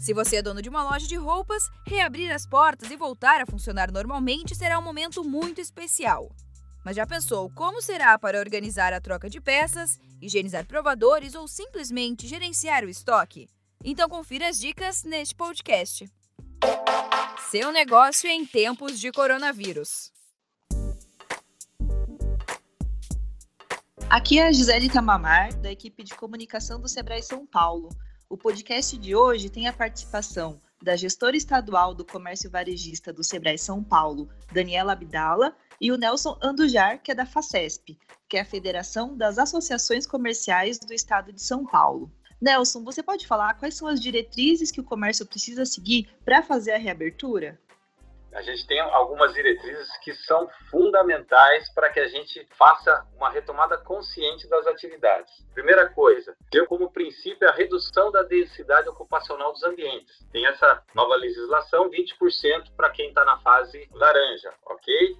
Se você é dono de uma loja de roupas, reabrir as portas e voltar a funcionar normalmente será um momento muito especial. Mas já pensou como será para organizar a troca de peças, higienizar provadores ou simplesmente gerenciar o estoque? Então confira as dicas neste podcast. Seu negócio em tempos de coronavírus. Aqui é a Gisele Tamamar, da equipe de comunicação do Sebrae São Paulo. O podcast de hoje tem a participação da gestora estadual do comércio varejista do Sebrae São Paulo, Daniela Abdala, e o Nelson Andujar, que é da FACESP, que é a Federação das Associações Comerciais do Estado de São Paulo. Nelson, você pode falar quais são as diretrizes que o comércio precisa seguir para fazer a reabertura? A gente tem algumas diretrizes que são fundamentais para que a gente faça uma retomada consciente das atividades. Primeira coisa, ter como princípio a redução da densidade ocupacional dos ambientes. Tem essa nova legislação, 20% para quem está na fase laranja, ok?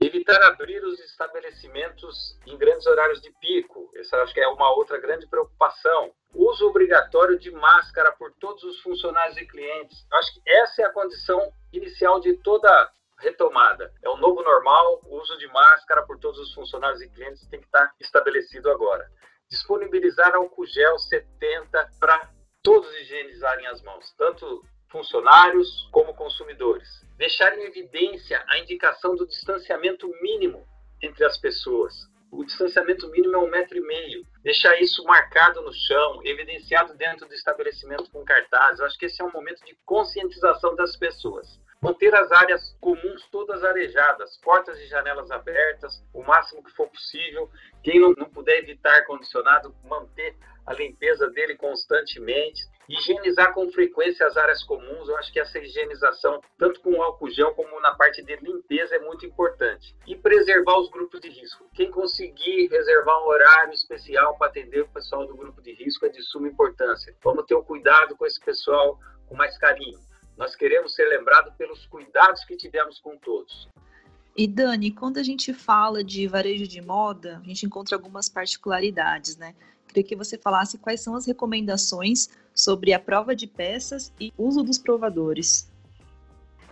Evitar abrir os estabelecimentos em grandes horários de pico. Essa acho que é uma outra grande preocupação. Uso obrigatório de máscara por todos os funcionários e clientes. Acho que essa é a condição inicial de toda retomada. É o novo normal, o uso de máscara por todos os funcionários e clientes tem que estar estabelecido agora. Disponibilizar álcool gel 70 para todos higienizarem as mãos, tanto funcionários como consumidores deixar em evidência a indicação do distanciamento mínimo entre as pessoas. O distanciamento mínimo é um metro e meio. Deixar isso marcado no chão, evidenciado dentro do estabelecimento com cartazes. Eu acho que esse é um momento de conscientização das pessoas. Manter as áreas comuns todas arejadas, portas e janelas abertas, o máximo que for possível. Quem não, não puder evitar ar-condicionado, manter a limpeza dele constantemente. Higienizar com frequência as áreas comuns, eu acho que essa higienização, tanto com álcool gel como na parte de limpeza, é muito importante. E preservar os grupos de risco. Quem conseguir reservar um horário especial para atender o pessoal do grupo de risco é de suma importância. Vamos ter o um cuidado com esse pessoal com mais carinho. Nós queremos ser lembrados pelos cuidados que tivemos com todos. E Dani, quando a gente fala de varejo de moda, a gente encontra algumas particularidades, né? Queria que você falasse quais são as recomendações sobre a prova de peças e uso dos provadores.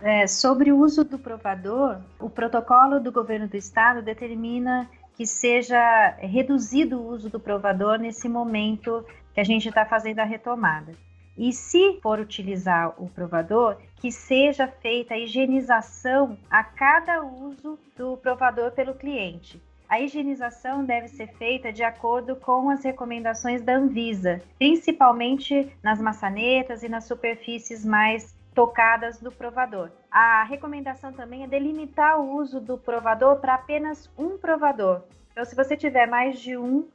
É, sobre o uso do provador, o protocolo do governo do estado determina que seja reduzido o uso do provador nesse momento que a gente está fazendo a retomada. E se for utilizar o provador, que seja feita a higienização a cada uso do provador pelo cliente. A higienização deve ser feita de acordo com as recomendações da Anvisa, principalmente nas maçanetas e nas superfícies mais tocadas do provador. A recomendação também é delimitar o uso do provador para apenas um provador. Então, se você tiver mais de um,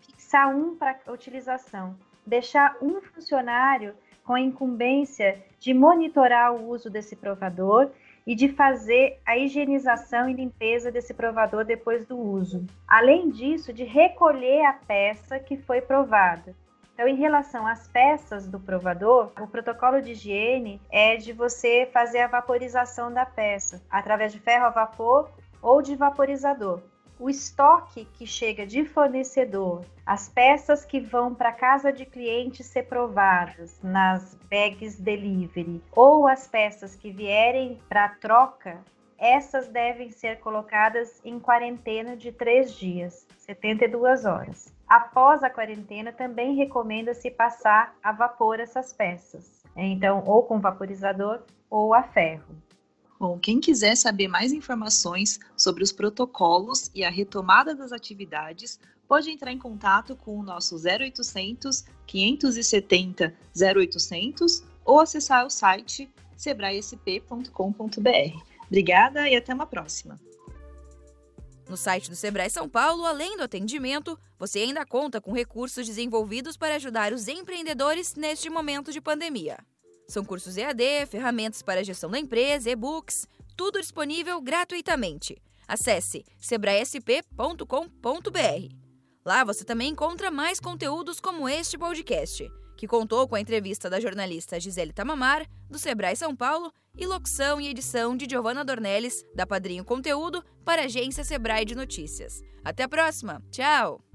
fixar um para utilização. Deixar um funcionário com a incumbência de monitorar o uso desse provador e de fazer a higienização e limpeza desse provador depois do uso. Além disso, de recolher a peça que foi provada. Então, em relação às peças do provador, o protocolo de higiene é de você fazer a vaporização da peça através de ferro a vapor ou de vaporizador o estoque que chega de fornecedor, as peças que vão para casa de cliente ser provadas nas bags delivery ou as peças que vierem para troca, essas devem ser colocadas em quarentena de três dias, 72 horas. Após a quarentena, também recomenda-se passar a vapor essas peças, então, ou com vaporizador ou a ferro. Bom, quem quiser saber mais informações sobre os protocolos e a retomada das atividades, pode entrar em contato com o nosso 0800 570 0800 ou acessar o site sebraesp.com.br. Obrigada e até uma próxima. No site do Sebrae São Paulo, além do atendimento, você ainda conta com recursos desenvolvidos para ajudar os empreendedores neste momento de pandemia. São cursos EAD, ferramentas para gestão da empresa, e-books, tudo disponível gratuitamente. Acesse sebraesp.com.br. Lá você também encontra mais conteúdos como este podcast, que contou com a entrevista da jornalista Gisele Tamamar, do Sebrae São Paulo, e locução e edição de Giovanna Dornelles, da Padrinho Conteúdo, para a agência Sebrae de Notícias. Até a próxima! Tchau!